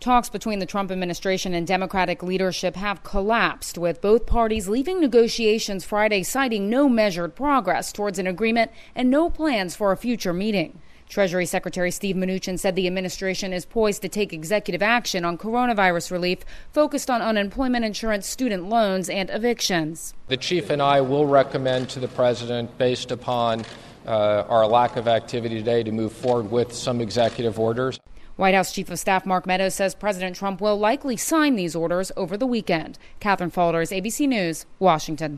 Talks between the Trump administration and Democratic leadership have collapsed, with both parties leaving negotiations Friday citing no measured progress towards an agreement and no plans for a future meeting. Treasury Secretary Steve Mnuchin said the administration is poised to take executive action on coronavirus relief focused on unemployment insurance, student loans, and evictions. The chief and I will recommend to the president, based upon uh, our lack of activity today, to move forward with some executive orders. White House Chief of Staff Mark Meadows says President Trump will likely sign these orders over the weekend. Katherine Faulders, ABC News, Washington.